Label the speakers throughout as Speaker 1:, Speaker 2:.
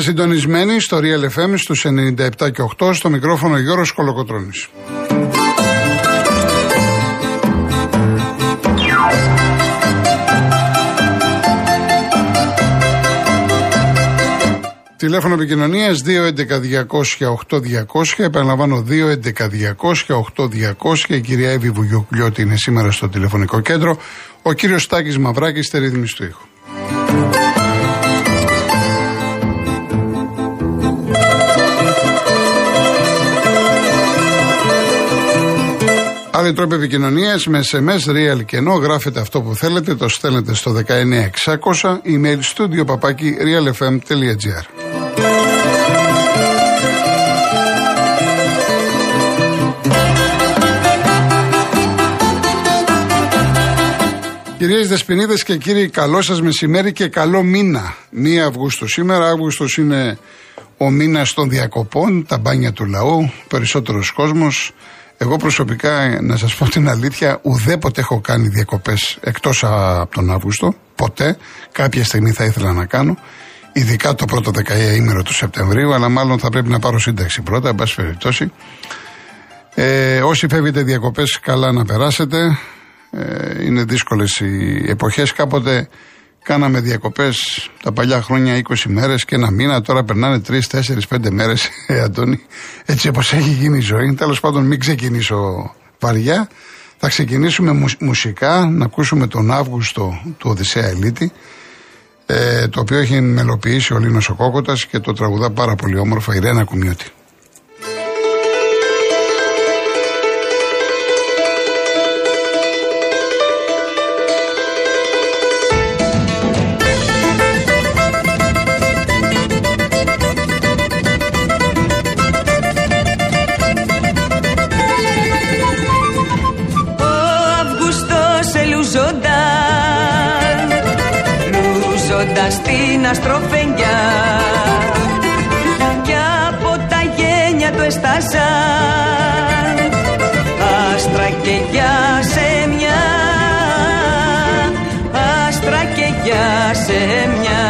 Speaker 1: Είστε συντονισμένοι στο Real FM στους 97 και 8 στο μικρόφωνο Γιώργος Κολοκοτρώνης. Τηλέφωνο επικοινωνίας 211-200-8200. Επαναλαμβάνω 211-200-8200. Η κυρία Εύη Βουγιοκλιώτη είναι σήμερα στο τηλεφωνικό κέντρο. Ο κύριος Στάκης Μαυράκης στη ρύθμιση του ήχου. Άλλοι τρόποι επικοινωνίας με SMS, real και ενώ γράφετε αυτό που θέλετε, το στέλνετε στο 19600, email studio παπάκι realfm.gr. Κυρίες Δεσποινίδες και κύριοι, καλό σας μεσημέρι και καλό μήνα. 1 Αυγούστου σήμερα. Αύγουστος είναι ο μήνας των διακοπών, τα μπάνια του λαού, περισσότερος κόσμος. Εγώ προσωπικά, να σας πω την αλήθεια, ουδέποτε έχω κάνει διακοπές εκτός από τον Αύγουστο. Ποτέ. Κάποια στιγμή θα ήθελα να κάνω. Ειδικά το πρώτο δεκαήμερο του Σεπτεμβρίου, αλλά μάλλον θα πρέπει να πάρω σύνταξη πρώτα, εν πάση περιπτώσει. Ε, όσοι φεύγετε διακοπές, καλά να περάσετε. Ε, είναι δύσκολες οι εποχές. Κάποτε κάναμε διακοπές τα παλιά χρόνια 20 μέρες και ένα μήνα. Τώρα περνάνε 3, 4, 5 μέρες, ε, Αντώνη. Έτσι όπως έχει γίνει η ζωή. Τέλος πάντων, μην ξεκινήσω βαριά. Θα ξεκινήσουμε μουσικά, να ακούσουμε τον Αύγουστο του Οδυσσέα Ελίτη, ε, το οποίο έχει μελοποιήσει ο Λίνος ο Κόκοτας και το τραγουδά πάρα πολύ όμορφα η Ρένα Κουμιώτη.
Speaker 2: Στην αστροφενιά. Και από τα γένια του εστάζαν άστρα και για σε μια. Άστρα και για σε μια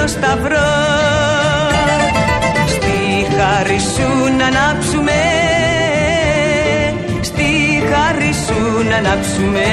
Speaker 2: θαλάσσινο σταυρό. Στη χάρη σου να ανάψουμε στη χάρη σου να ανάψουμε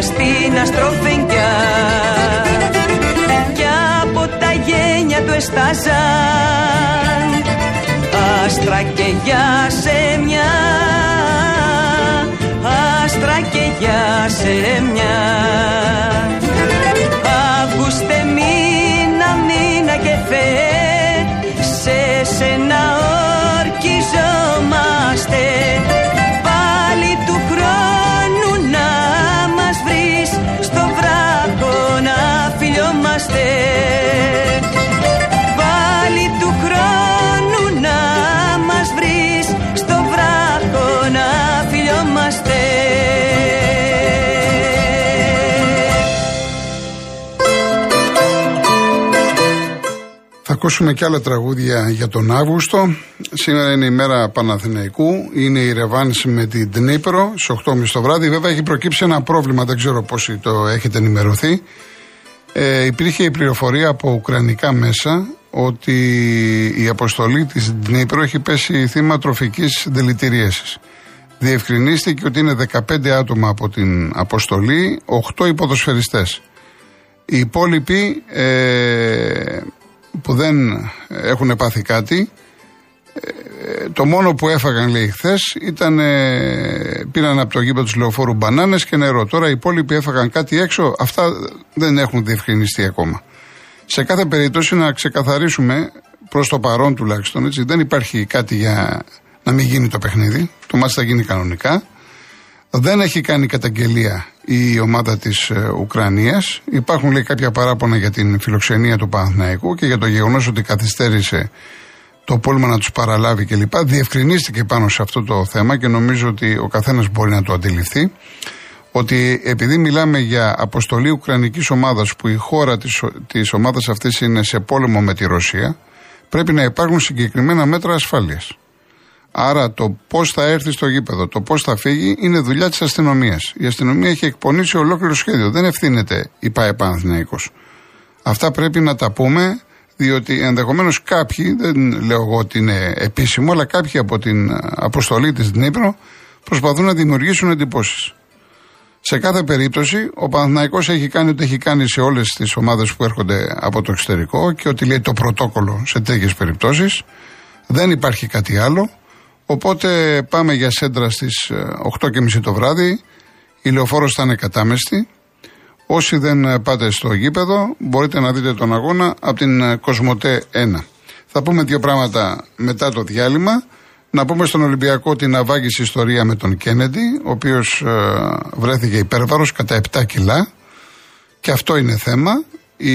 Speaker 2: Λούζοντας την αστροφενιά Κι από τα γένια του εστάζαν Άστρα και για σε μια. Άστρα και για σε μια
Speaker 1: ακούσουμε και άλλα τραγούδια για τον Αύγουστο. Σήμερα είναι η μέρα Παναθηναϊκού. Είναι η Ρεβάνση με την Τνίπρο στι 8.30 το βράδυ. Βέβαια έχει προκύψει ένα πρόβλημα, δεν ξέρω πόσοι το έχετε ενημερωθεί. Ε, υπήρχε η πληροφορία από ουκρανικά μέσα ότι η αποστολή της Δνήπρο έχει πέσει θύμα τροφικής δηλητηρίασης. Διευκρινίστηκε ότι είναι 15 άτομα από την αποστολή, 8 υποδοσφαιριστές. Οι υπόλοιποι ε, που δεν έχουν πάθει κάτι, ε, το μόνο που έφαγαν λέει χθες ήταν ε, πήραν από το γήπεδο του λεωφόρου μπανάνες και νερό. Τώρα οι υπόλοιποι έφαγαν κάτι έξω, αυτά δεν έχουν διευκρινιστεί ακόμα. Σε κάθε περίπτωση να ξεκαθαρίσουμε προς το παρόν τουλάχιστον έτσι, δεν υπάρχει κάτι για να μην γίνει το παιχνίδι. Το μάτι θα γίνει κανονικά. Δεν έχει κάνει καταγγελία η ομάδα της ε, Ουκρανίας. Υπάρχουν λέει κάποια παράπονα για την φιλοξενία του Παναθηναϊκού και για το γεγονός ότι καθυστέρησε το πόλμα να τους παραλάβει κλπ. Διευκρινίστηκε πάνω σε αυτό το θέμα και νομίζω ότι ο καθένας μπορεί να το αντιληφθεί ότι επειδή μιλάμε για αποστολή Ουκρανικής ομάδας που η χώρα της, της ομάδας αυτής είναι σε πόλεμο με τη Ρωσία πρέπει να υπάρχουν συγκεκριμένα μέτρα ασφάλειας. Άρα το πώς θα έρθει στο γήπεδο, το πώς θα φύγει είναι δουλειά της αστυνομίας. Η αστυνομία έχει εκπονήσει ολόκληρο σχέδιο. Δεν ευθύνεται η ΠΑΕ Παναθηναϊκός. Αυτά πρέπει να τα πούμε, διότι ενδεχομένως κάποιοι, δεν λέω εγώ ότι είναι επίσημο, αλλά κάποιοι από την αποστολή της Δνήπρο προσπαθούν να δημιουργήσουν εντυπώσεις. Σε κάθε περίπτωση, ο Παναθηναϊκός έχει κάνει ό,τι έχει κάνει σε όλες τις ομάδες που έρχονται από το εξωτερικό και ότι λέει το πρωτόκολλο σε τέτοιες περιπτώσεις. Δεν υπάρχει κάτι άλλο. Οπότε πάμε για σέντρα στις 8.30 ε, το βράδυ. Η λεωφόρος θα είναι κατάμεστη. Όσοι δεν ε, πάτε στο γήπεδο, μπορείτε να δείτε τον αγώνα από την ε, Κοσμοτέ 1. Θα πούμε δύο πράγματα μετά το διάλειμμα. Να πούμε στον Ολυμπιακό την αβάγηση ιστορία με τον Κέννεντι, ο οποίος ε, βρέθηκε υπέρβαρος κατά 7 κιλά. Και αυτό είναι θέμα. Η,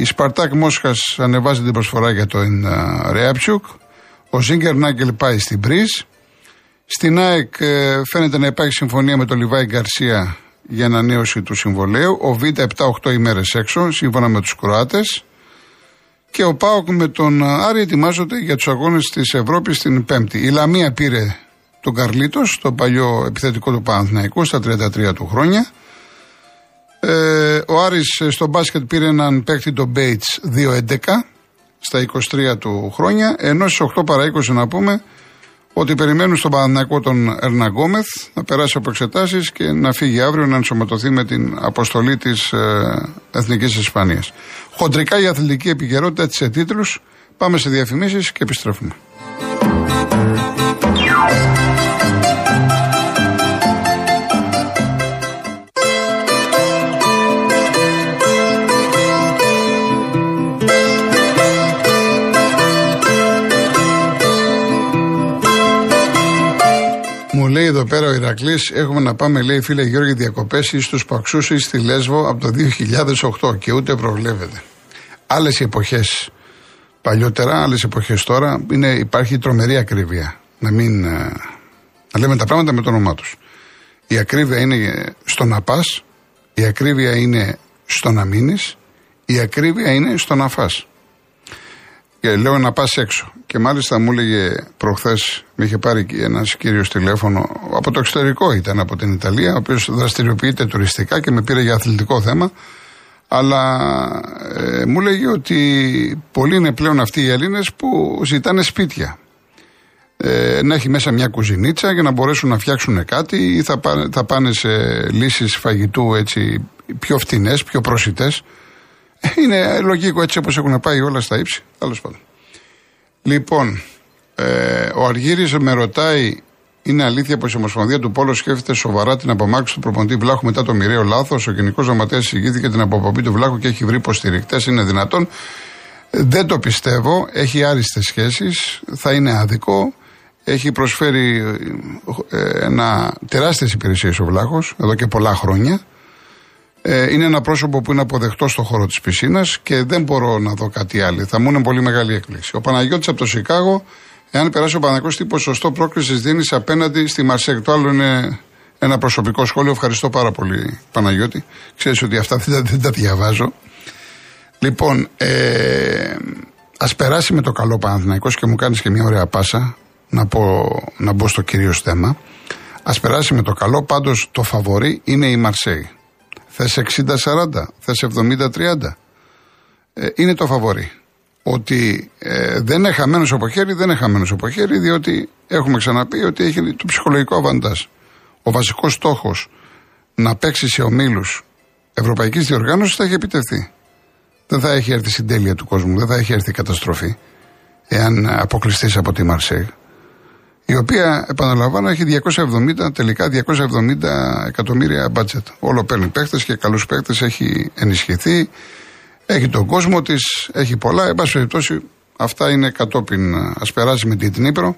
Speaker 1: η Σπαρτάκ Μόσχας ανεβάζει την προσφορά για τον ε, Ρέαψιουκ. Ο Ζίγκερ Νάγκελ πάει στην Πρίζ. Στην ΑΕΚ ε, φαίνεται να υπάρχει συμφωνία με τον Λιβάη Γκαρσία για ανανέωση του συμβολέου. Ο Β 7-8 ημέρες έξω, σύμφωνα με τους Κροάτες. Και ο Πάοκ με τον Άρη ετοιμάζονται για τους αγώνες της Ευρώπης την Πέμπτη. Η Λαμία πήρε τον Καρλίτος, το παλιό επιθετικό του Παναθηναϊκού, στα 33 του χρόνια. Ε, ο Άρης στο μπάσκετ πήρε έναν παίκτη, τον Bates, 2-11 στα 23 του χρόνια. Ενώ στις 8 παρα 20 να πούμε ότι περιμένουν στον Παναθηναϊκό τον Ερναγκόμεθ να περάσει από εξετάσεις και να φύγει αύριο να ενσωματωθεί με την αποστολή της ε, Εθνικής Ισπανίας. Χοντρικά η αθλητική επικαιρότητα της τίτλους. Πάμε σε διαφημίσεις και επιστρέφουμε. Λέει εδώ πέρα ο Ηρακλής, έχουμε να πάμε, λέει φίλε Γιώργη, διακοπές στους Παξούς ή στη Λέσβο από το 2008 και ούτε προβλέπεται. Άλλες εποχές παλιότερα, άλλες εποχές τώρα, είναι, υπάρχει τρομερή ακρίβεια. Να μην. Ε, να λέμε τα πράγματα με το όνομά τους. Η ακρίβεια είναι στο να πας, η ακρίβεια είναι στο να μείνεις, η ακρίβεια είναι στο να φας. Και λέω να πας έξω. Και μάλιστα μου έλεγε προχθές, με είχε πάρει ένας κύριος τηλέφωνο, από το εξωτερικό ήταν, από την Ιταλία, ο οποίος δραστηριοποιείται τουριστικά και με πήρε για αθλητικό θέμα. Αλλά ε, μου έλεγε ότι πολλοί είναι πλέον αυτοί οι Έλληνες που ζητάνε σπίτια. Ε, να έχει μέσα μια κουζινίτσα για να μπορέσουν να φτιάξουν κάτι ή θα, πάνε, θα πάνε σε λύσεις φαγητού έτσι πιο φτηνές, πιο προσιτές είναι λογικό έτσι όπως έχουν πάει όλα στα ύψη. Τέλος πάντων. Λοιπόν, ε, ο Αργύρης με ρωτάει, είναι αλήθεια πως η Ομοσπονδία του Πόλο σκέφτεται σοβαρά την απομάκρυνση του προποντή Βλάχου μετά το μοιραίο λάθος; Ο Γενικός Γραμματέας εισηγήθηκε την αποπομπή του Βλάχου και έχει βρει υποστηρικτέ. Είναι δυνατόν. Δεν το πιστεύω. Έχει άριστες σχέσεις. Θα είναι άδικο. Έχει προσφέρει ε, ένα τεράστιες υπηρεσίες ο Βλάχος εδώ και πολλά χρόνια. Ε, είναι ένα πρόσωπο που είναι αποδεκτό στον χώρο της πισίνας και δεν μπορώ να δω κάτι άλλο. Θα μου είναι πολύ μεγάλη έκπληξη. Ο Παναγιώτης από το Σικάγο, εάν περάσει ο Παναγιώτης, τι ποσοστό πρόκλησης δίνεις απέναντι στη Μαρσέκ. Το άλλο είναι ένα προσωπικό σχόλιο. Ευχαριστώ πάρα πολύ, Παναγιώτη. Ξέρεις ότι αυτά δεν, δεν τα διαβάζω. Λοιπόν, ε, ας περάσει με το καλό Παναθηναϊκός και μου κάνεις και μια ωραία πάσα να, πω, να μπω στο κυρίως θέμα. Α περάσει με το καλό, πάντως το φαβορή είναι η Μαρσέη. Θες 60-40, θες 70-30. Ε, είναι το φαβορή. Ότι ε, δεν είναι χαμένος από χέρι, δεν είναι χαμένος από χέρι, διότι έχουμε ξαναπεί ότι έχει το ψυχολογικό αβαντάζ. Ο βασικός στόχος να παίξει σε ομίλους Ευρωπαϊκής Διοργάνωσης θα έχει επιτευχθεί. Δεν θα έχει έρθει στην τέλεια του κόσμου, δεν θα έχει έρθει η καταστροφή εάν αποκλειστείς από τη Μαρσέη. Η οποία, επαναλαμβάνω, έχει 270, τελικά 270 εκατομμύρια μπάτζετ. Όλο παίρνει παίχτες και καλούς παίχτες, έχει ενισχυθεί, έχει τον κόσμο της, έχει πολλά. Εν πάση περιπτώσει, αυτά είναι κατόπιν. Α περάσει με την Τνίπρο.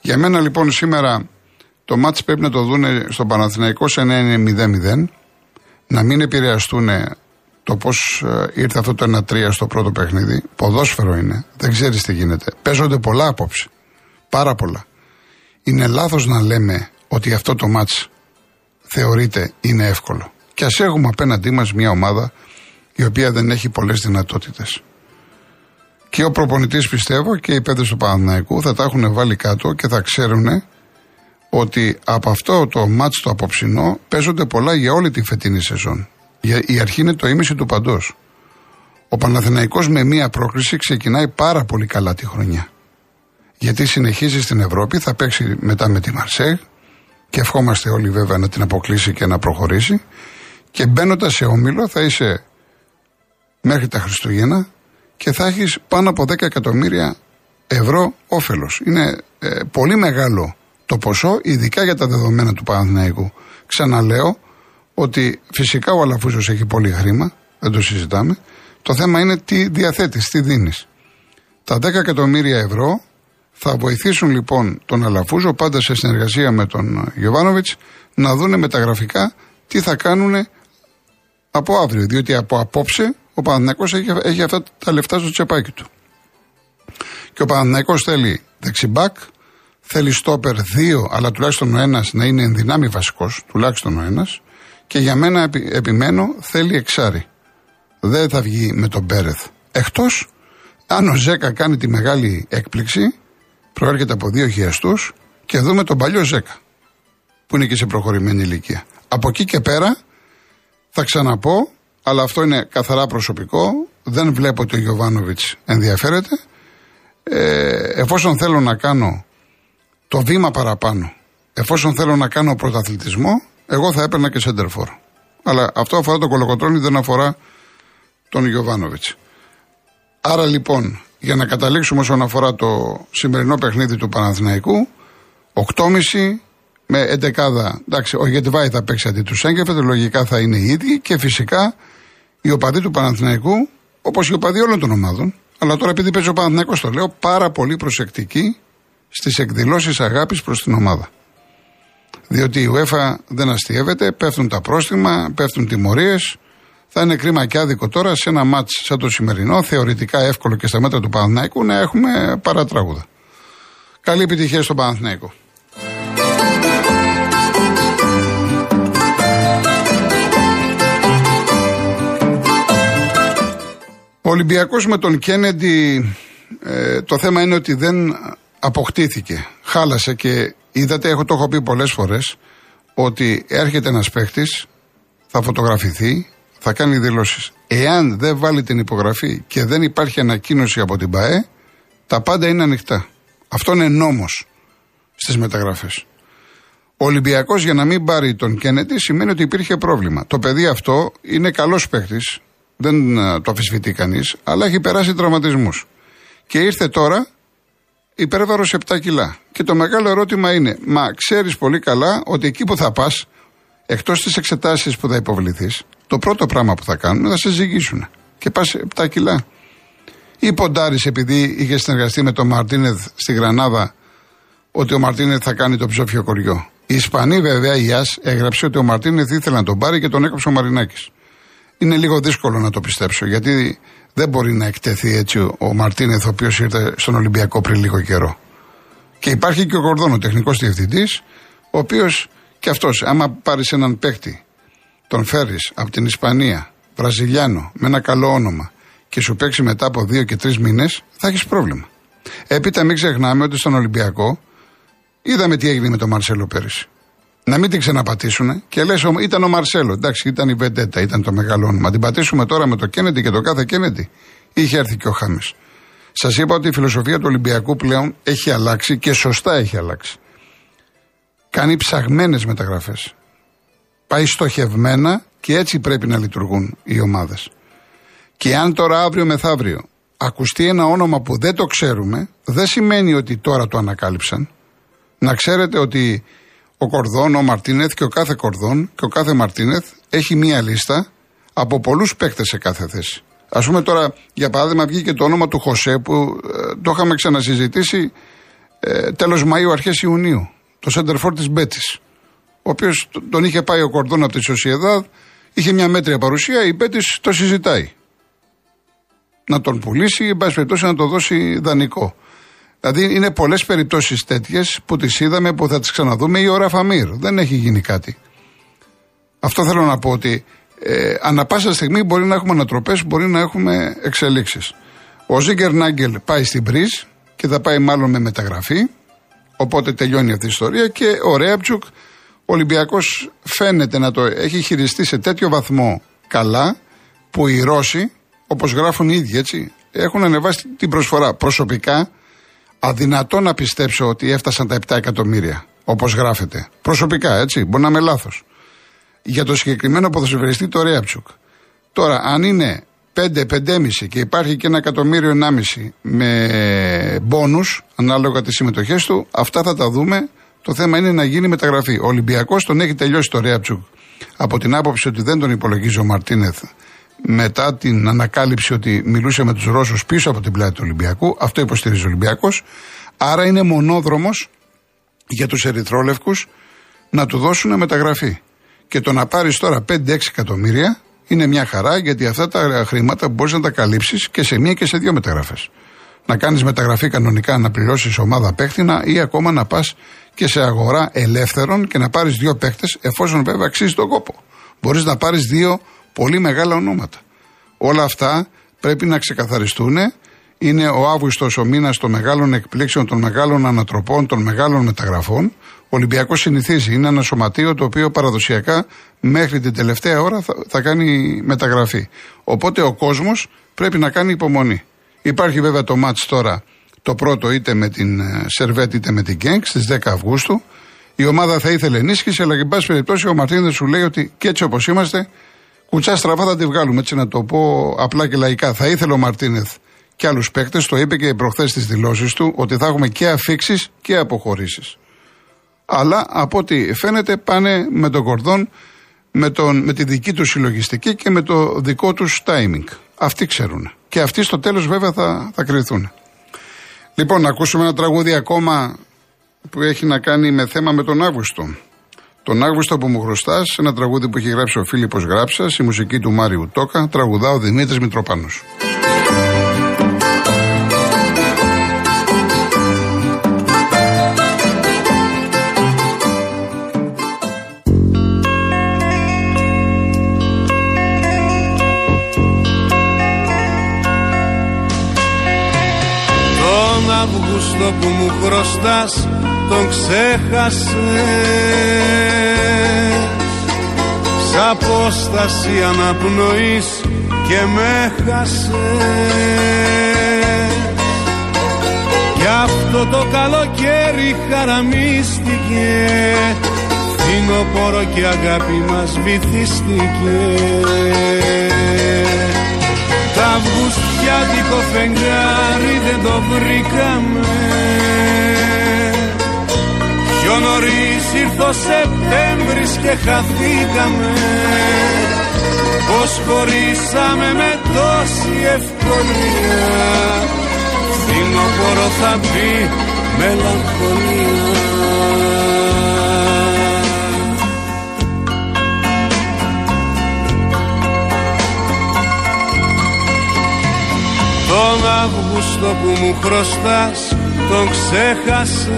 Speaker 1: Για μένα λοιπόν σήμερα το μάτς πρέπει να το δούνε στον Παναθηναϊκό σε να είναι 0-0 να μην επηρεαστούν το πώς ε, ήρθε αυτό το 1-3 στο πρώτο παιχνίδι. Ποδόσφαιρο είναι. Δεν ξέρεις τι γίνεται. Παίζονται πολλά απόψε. Πάρα πολλά. Είναι λάθος να λέμε ότι αυτό το μάτς θεωρείται είναι εύκολο. Και ας έχουμε απέναντί μας μια ομάδα η οποία δεν έχει πολλές δυνατότητες. Και ο προπονητής πιστεύω και οι παίδε του Παναναϊκού θα τα έχουν βάλει κάτω και θα ξέρουν ότι από αυτό το μάτς το απόψινό παίζονται πολλά για όλη τη φετινή σεζόν. Η αρχή είναι το ίμιση του παντός. Ο Παναθηναϊκός με μία πρόκληση ξεκινάει πάρα πολύ καλά τη χρονιά. Γιατί συνεχίζει στην Ευρώπη, θα παίξει μετά με τη Μαρσέγ και ευχόμαστε όλοι βέβαια να την αποκλείσει και να προχωρήσει. Και μπαίνοντα σε όμιλο θα είσαι μέχρι τα Χριστούγεννα και θα έχεις πάνω από 10 εκατομμύρια ευρώ όφελος. Είναι ε, πολύ μεγάλο το ποσό, ειδικά για τα δεδομένα του Παναθηναϊκού. Ξαναλέω ότι φυσικά ο Αλαφούζος έχει πολύ χρήμα, δεν το συζητάμε. Το θέμα είναι τι διαθέτεις, τι δίνεις. Τα 10 εκατομμύρια ευρώ θα βοηθήσουν λοιπόν τον Αλαφούζο πάντα σε συνεργασία με τον Γιωβάνοβιτς να δούνε μεταγραφικά τι θα κάνουν από αύριο. Διότι από απόψε ο Παναθηναϊκός έχει, έχει αυτά τα λεφτά στο τσεπάκι του. Και ο Παναθηναϊκός θέλει δεξιμπάκ, Θέλει στόπερ δύο, αλλά τουλάχιστον ο ένας να είναι ενδυνάμει βασικός, τουλάχιστον ο ένας. Και για μένα επιμένω θέλει εξάρι. Δεν θα βγει με τον Πέρεθ. Εκτός αν ο Ζέκα κάνει τη μεγάλη έκπληξη, προέρχεται από δύο χειαστού και δούμε τον παλιό Ζέκα, που είναι και σε προχωρημένη ηλικία. Από εκεί και πέρα θα ξαναπώ, αλλά αυτό είναι καθαρά προσωπικό. Δεν βλέπω ότι ο Γιωβάνοβιτς ενδιαφέρεται. Ε, εφόσον θέλω να κάνω το βήμα παραπάνω. Εφόσον θέλω να κάνω πρωταθλητισμό, εγώ θα έπαιρνα και σέντερφορ. Αλλά αυτό αφορά τον Κολοκοτρόνη, δεν αφορά τον Γιωβάνοβιτς. Άρα λοιπόν, για να καταλήξουμε όσον αφορά το σημερινό παιχνίδι του Παναθηναϊκού, 8,5 με 11. Εντάξει, ο Γετβάη θα παίξει αντί του Σέγκεφετ, λογικά θα είναι οι ίδιοι και φυσικά οι οπαδοί του Παναθηναϊκού, όπως οι οπαδοί όλων των ομάδων, αλλά τώρα επειδή παίζει ο Παναθηναϊκός το λέω, πάρα πολύ προσεκτικοί στις εκδηλώσεις αγάπης προς την ομάδα. Διότι η UEFA δεν αστείευεται, πέφτουν τα πρόστιμα, πέφτουν τιμωρίες. Θα είναι κρίμα και άδικο τώρα σε ένα μάτς σαν το σημερινό, θεωρητικά εύκολο και στα μέτρα του Παναθηναϊκού, να έχουμε παρατράγουδα. Καλή επιτυχία στον Παναθηναϊκό. Ο Ολυμπιακός με τον Κέννεντι, ε, το θέμα είναι ότι δεν αποκτήθηκε, χάλασε και είδατε, έχω το έχω πει πολλές φορές, ότι έρχεται ένας παίχτη, θα φωτογραφηθεί, θα κάνει δηλώσεις. Εάν δεν βάλει την υπογραφή και δεν υπάρχει ανακοίνωση από την ΠαΕ, τα πάντα είναι ανοιχτά. Αυτό είναι νόμος στις μεταγραφές. Ο Ολυμπιακός για να μην πάρει τον Κέννετι σημαίνει ότι υπήρχε πρόβλημα. Το παιδί αυτό είναι καλός παίχτης, δεν ε, το αφισβητεί κανείς, αλλά έχει περάσει τραυματισμούς. Και ήρθε τώρα υπέρβαρο 7 κιλά. Και το μεγάλο ερώτημα είναι, μα ξέρεις πολύ καλά ότι εκεί που θα πας, εκτός της εξετάσεις που θα υποβληθείς, το πρώτο πράγμα που θα κάνουν θα σε ζυγίσουν. Και πας 7 κιλά. Ή ποντάρεις επειδή είχε συνεργαστεί με τον Μαρτίνεθ στη Γρανάδα, ότι ο Μαρτίνεθ θα κάνει το ψόφιο κοριό. Η Ισπανή, βέβαια, η ΑΣ έγραψε ότι ο Μαρτίνεθ ήθελε να τον πάρει και τον έκοψε ο Μαρινάκης. Είναι λίγο δύσκολο να το πιστέψω, γιατί δεν μπορεί να εκτεθεί έτσι ο Μαρτίνεθ, ο οποίος ήρθε στον Ολυμπιακό πριν λίγο καιρό. Και υπάρχει και ο Κορδόν, ο τεχνικός διευθυντής, ο οποίος και αυτός, άμα πάρεις έναν παίκτη, τον φέρεις από την Ισπανία, Βραζιλιάνο, με ένα καλό όνομα, και σου παίξει μετά από δύο και τρεις μήνες, θα έχεις πρόβλημα. Έπειτα μην ξεχνάμε ότι στον Ολυμπιακό είδαμε τι έγινε με τον Μαρσέλο πέρυσι. Να μην την ξαναπατήσουν και λες, ήταν ο Μαρσέλο. Εντάξει, ήταν η Βεντέτα, ήταν το μεγάλο όνομα. Την πατήσουμε τώρα με το Κέννετι και το κάθε Κέννετι. Είχε έρθει και ο Χάμες. Σας είπα ότι η φιλοσοφία του Ολυμπιακού πλέον έχει αλλάξει και σωστά έχει αλλάξει. Κάνει ψαγμένες μεταγραφές. Πάει στοχευμένα και έτσι πρέπει να λειτουργούν οι ομάδες. Και αν τώρα αύριο μεθαύριο ακουστεί ένα όνομα που δεν το ξέρουμε, δεν σημαίνει ότι τώρα το ανακάλυψαν. Να ξέρετε ότι ο Κορδόν, ο Μαρτίνεθ και ο κάθε Κορδόν και ο κάθε Μαρτίνεθ έχει μία λίστα από πολλούς παίκτες σε κάθε θέση. Α πούμε τώρα, για παράδειγμα, βγήκε το όνομα του Χωσέ που ε, το είχαμε ξανασυζητήσει ε, τέλος Μαου, αρχές Ιουνίου. Το Σέντερφορ της Μπέτης. Ο οποίος τον είχε πάει ο Κορδόν από τη Σοσιεδάδ, είχε μια μέτρια παρουσία, η Μπέτη το συζητάει. Να τον πουλήσει, εν πάση περιπτώσει να το δώσει δανεικό. Δηλαδή είναι πολλές περιπτώσεις τέτοιες που τις είδαμε, που θα τις ξαναδούμε η ώρα Φαμίρ. Δεν έχει γίνει κάτι. Αυτό θέλω να πω ότι ε, ανα πάσα στιγμή μπορεί να έχουμε ανατροπές, μπορεί να έχουμε εξελίξεις. Ο Ζίγκερ Νάγκελ πάει στην Πρίζ και θα πάει μάλλον με μεταγραφή. Οπότε τελειώνει αυτή η ιστορία και ο Ρέαπτσουκ, ο Ολυμπιακός φαίνεται να το έχει χειριστεί σε τέτοιο βαθμό καλά που οι Ρώσοι, όπως γράφουν οι ίδιοι έτσι, έχουν ανεβάσει την προσφορά. Προσωπικά αδυνατό να πιστέψω ότι έφτασαν τα 7 εκατομμύρια, όπως γράφεται. Προσωπικά, έτσι, μπορεί να είμαι λάθος. Για το συγκεκριμένο ποδοσφαιριστή το Ρέαψουκ. Τώρα, αν είναι 5-5,5 και υπάρχει και ένα εκατομμύριο 1,5 με μπόνους, ανάλογα τις συμμετοχές του, αυτά θα τα δούμε. Το θέμα είναι να γίνει μεταγραφή. Ο Ολυμπιακός τον έχει τελειώσει το Ρέαψουκ από την άποψη ότι δεν τον υπολογίζει ο Μαρτίνεθ μετά την ανακάλυψη ότι μιλούσε με τους Ρώσους πίσω από την πλάτη του Ολυμπιακού. Αυτό υποστηρίζει ο Ολυμπιακός. Άρα είναι μονόδρομος για τους Ερυθρόλευκους να του δώσουν μεταγραφή. Και το να πάρεις τώρα 5-6 εκατομμύρια είναι μια χαρά γιατί αυτά τα χρήματα μπορείς να τα καλύψεις και σε μία και σε δύο μεταγραφές. Να κάνεις μεταγραφή κανονικά, να πληρώσεις ομάδα παίχτηνα ή ακόμα να πας και σε αγορά ελεύθερων και να πάρεις δύο παίχτες εφόσον βέβαια αξίζει τον κόπο. Μπορείς να πάρεις δύο πολύ μεγάλα ονόματα. Όλα αυτά πρέπει να ξεκαθαριστούν. Είναι ο Αύγουστος ο μήνας των μεγάλων εκπλήξεων, των μεγάλων ανατροπών, των μεγάλων μεταγραφών. Ο Ολυμπιακός συνηθίζει. Είναι ένα σωματείο το οποίο παραδοσιακά μέχρι την τελευταία ώρα θα, θα κάνει μεταγραφή. Οπότε ο κόσμος πρέπει να κάνει υπομονή. Υπάρχει βέβαια το μάτς τώρα το πρώτο είτε με την ε, Σερβέτ είτε με την Γκένκ στις 10 Αυγούστου. Η ομάδα θα ήθελε ενίσχυση, αλλά και εν πάση περιπτώσει ο Μαρτίνδε σου λέει ότι και έτσι όπως είμαστε Κουτσά στραβά θα τη βγάλουμε, έτσι να το πω απλά και λαϊκά. Θα ήθελε ο Μαρτίνεθ και άλλους παίκτες, το είπε και προχθές στις δηλώσεις του, ότι θα έχουμε και αφήξεις και αποχωρήσεις. Αλλά από ό,τι φαίνεται πάνε με τον κορδόν, με, τον, με τη δική του συλλογιστική και με το δικό τους timing. Αυτοί ξέρουν. Και αυτοί στο τέλος βέβαια θα, θα κρυθούν. Λοιπόν, να ακούσουμε ένα τραγούδι ακόμα που έχει να κάνει με θέμα με τον Αύγουστο. Τον Αύγουστο που μου χρωστάς, ένα τραγούδι που έχει γράψει ο Φίλιππος Γράψας, η μουσική του Μάριου Τόκα, τραγουδά ο Δημήτρης
Speaker 3: Μητροπάνος. Αύγουστο που μου χρωστάς τον ξέχασες. Σ' απόσταση αναπνοής και με χάσες. Κι αυτό το καλοκαίρι χαραμίστηκε Φθινόπορο και αγάπη μας βυθίστηκε. Τα αυγουστιάτικο φεγγάρι δεν το βρήκαμε. Πιο νωρίς ήρθε ο Σεπτέμβρης και χαθήκαμε. Πως χωρίσαμε με τόση ευκολία. Φθινόπορο θα μπει μελαγχολία Τον Αύγουστο που μου χρωστάς τον ξέχασες.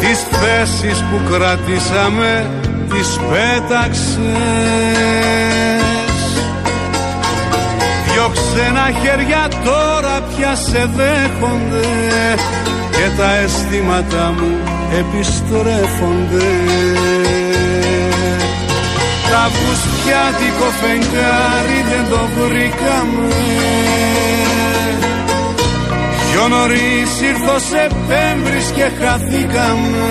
Speaker 3: Τις θέσεις που κρατήσαμε τις πέταξες. Δυο ξένα χέρια τώρα πια σε δέχονται Και τα αισθήματα μου επιστρέφονται Τα βουστιάτικο φεγγάρι δεν το βρήκαμε. Πιο νωρίς ήρθε ο Σεπτέμβρης και χαθήκαμε.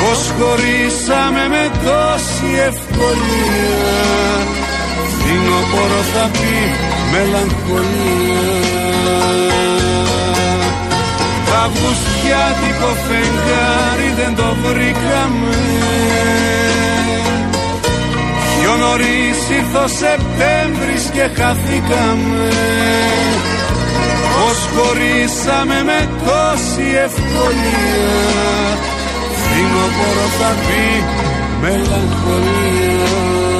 Speaker 3: Πως χωρίσαμε με τόση ευκολία. Φθινόπορο θα πει μελαγχολία. Αυγουστιάτικο φεγγάρι δεν το βρήκαμε Πιο νωρίς ήρθε ο Σεπτέμβρης και χαθήκαμε. Πως χωρίσαμε με τόση ευκολία Φθινόπορο θα πει μελαγχολία